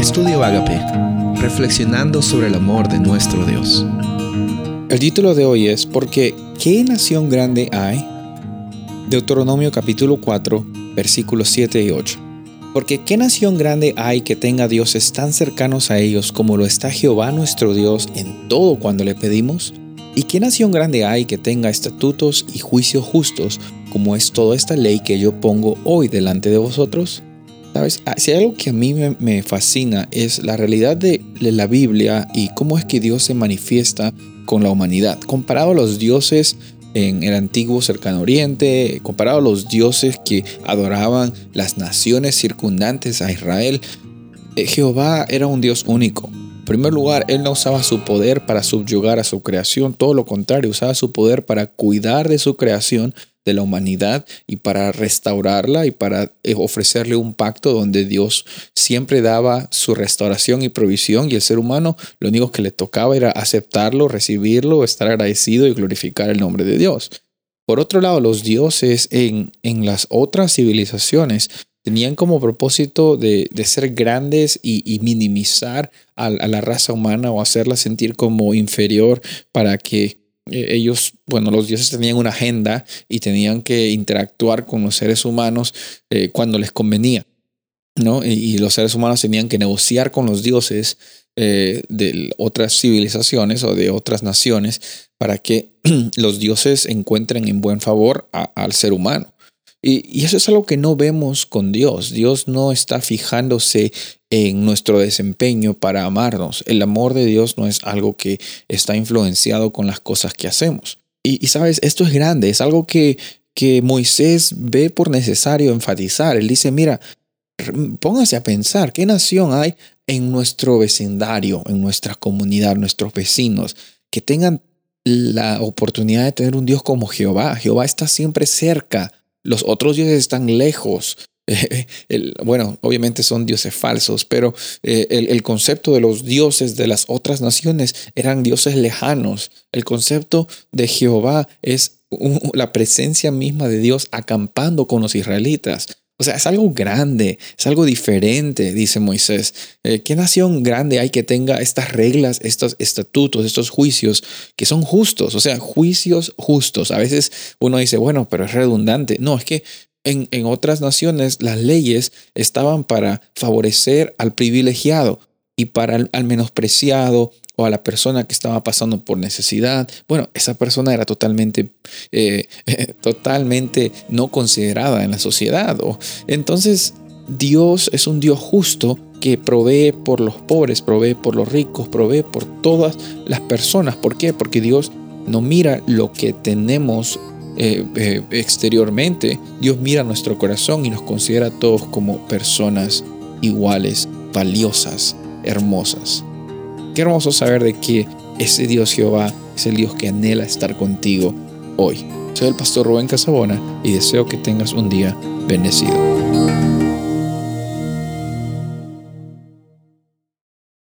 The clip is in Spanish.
Estudio Agape, reflexionando sobre el amor de nuestro Dios. El título de hoy es Porque ¿qué nación grande hay? Deuteronomio capítulo 4, versículos 7 y 8. Porque ¿qué nación grande hay que tenga dioses tan cercanos a ellos como lo está Jehová nuestro Dios en todo cuando le pedimos? ¿Y qué nación grande hay que tenga estatutos y juicios justos como es toda esta ley que yo pongo hoy delante de vosotros? ¿Sabes? Ah, si hay algo que a mí me, fascina es la realidad de la Biblia y cómo es que Dios se manifiesta con la humanidad. Comparado a los dioses en el antiguo cercano oriente, comparado a los dioses que adoraban las naciones circundantes a Israel, eh, Jehová era un Dios único. En primer lugar, Él no usaba su poder para subyugar a su creación, todo lo contrario, usaba su poder para cuidar de su creación de la humanidad y para restaurarla y para eh, ofrecerle un pacto donde Dios siempre daba su restauración y provisión y el ser humano lo único que le tocaba era aceptarlo, recibirlo, estar agradecido y glorificar el nombre de Dios. Por otro lado, los dioses en, en las otras civilizaciones tenían como propósito de, ser grandes y, minimizar a, la raza humana o hacerla sentir como inferior para que ellos, bueno, los dioses tenían una agenda y tenían que interactuar con los seres humanos eh, cuando les convenía, ¿no? Y, los seres humanos tenían que negociar con los dioses eh, de otras civilizaciones o de otras naciones para que los dioses encuentren en buen favor al ser humano. Y, eso es algo que no vemos con Dios. Dios no está fijándose en nuestro desempeño para amarnos. El amor de Dios no es algo que está influenciado con las cosas que hacemos. Y, sabes, esto es grande, es algo que, que Moisés ve por necesario enfatizar. Él dice, mira, póngase a pensar, ¿qué nación hay en nuestro vecindario, en nuestra comunidad, nuestros vecinos, que tengan la oportunidad de tener un Dios como Jehová? Jehová está siempre cerca los otros dioses están lejos. bueno, obviamente son dioses falsos, pero eh, el, concepto de los dioses de las otras naciones eran dioses lejanos. El concepto de Jehová es la presencia misma de Dios acampando con los israelitas. O sea, es algo grande, es algo diferente, dice Moisés. Eh, ¿Qué nación grande hay que tenga estas reglas, estos estatutos, estos juicios que son justos? O sea, juicios justos. A veces uno dice, bueno, pero es redundante. No, es que en, otras naciones las leyes estaban para favorecer al privilegiado y para al menospreciado a la persona que estaba pasando por necesidad, bueno, esa persona era totalmente, eh, totalmente no considerada en la sociedad. Entonces, Dios es un Dios justo que provee por los pobres, provee por los ricos, provee por todas las personas. ¿Por qué? Porque Dios no mira lo que tenemos eh, eh, exteriormente, Dios mira nuestro corazón y nos considera a todos como personas iguales, valiosas, hermosas. Qué hermoso saber de que ese Dios Jehová es el Dios que anhela estar contigo hoy. Soy el pastor Rubén Casabona y deseo que tengas un día bendecido.